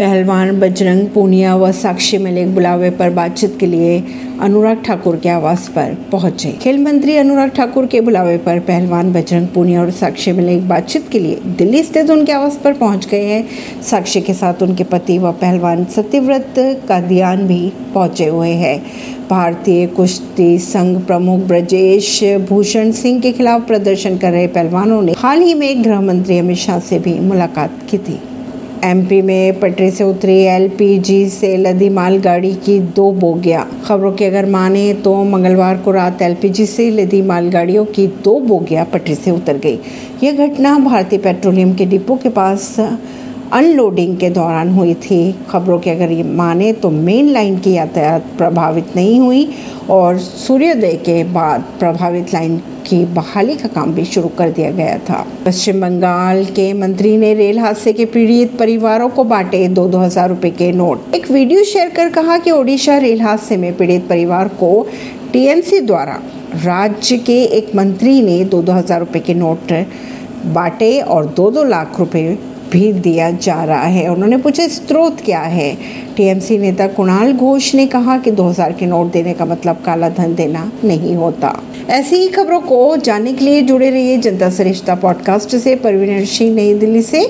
पहलवान, बजरंग, पूनिया व साक्षी मलिक बुलावे पर बातचीत के लिए अनुराग ठाकुर के आवास पर पहुँचे। खेल मंत्री अनुराग ठाकुर के बुलावे पर पहलवान, बजरंग, पूनिया और साक्षी मलिक बातचीत के लिए दिल्ली स्थित उनके आवास पर पहुँच गए हैं। साक्षी के साथ उनके पति व पहलवान सत्यव्रत का कादियान भी पहुँचे हुए हैं। भारतीय कुश्ती संघ प्रमुख ब्रजेश भूषण सिंह के खिलाफ प्रदर्शन कर रहे पहलवानों ने हाल ही में गृह मंत्री अमित शाह से भी मुलाकात की थी। एमपी में पटरी से उतरी एलपीजी से लदी मालगाड़ी की दो बोगियाँ। खबरों की अगर माने तो मंगलवार को रात एलपीजी से लदी मालगाड़ियों की दो बोगियाँ पटरी से उतर गई। यह घटना भारतीय पेट्रोलियम के डिपो के पास अनलोडिंग के दौरान हुई थी। खबरों की अगर ये माने तो मेन लाइन की यातायात प्रभावित नहीं हुई। और सूर्योदय के बाद प्रभावित लाइन की बहाली का काम भी शुरू कर दिया गया था। पश्चिम बंगाल के मंत्री ने रेल हादसे के पीड़ित परिवारों को बांटे दो दो हज़ार रूपए के नोट। एक वीडियो शेयर कर कहा कि ओडिशा रेल हादसे में पीड़ित परिवार को टीएमसी द्वारा राज्य के एक मंत्री ने दो दो हज़ार रुपए के नोट बांटे और दो दो लाख रुपए भी दिया जा रहा है। उन्होंने पूछा, स्रोत क्या है? टीएमसी नेता कुणाल घोष ने कहा कि 2000 के नोट देने का मतलब काला धन देना नहीं होता। ऐसी ही खबरों को जानने के लिए जुड़े रहिए जनता सरिश्ता पॉडकास्ट से। परवीन सिंह नई दिल्ली से।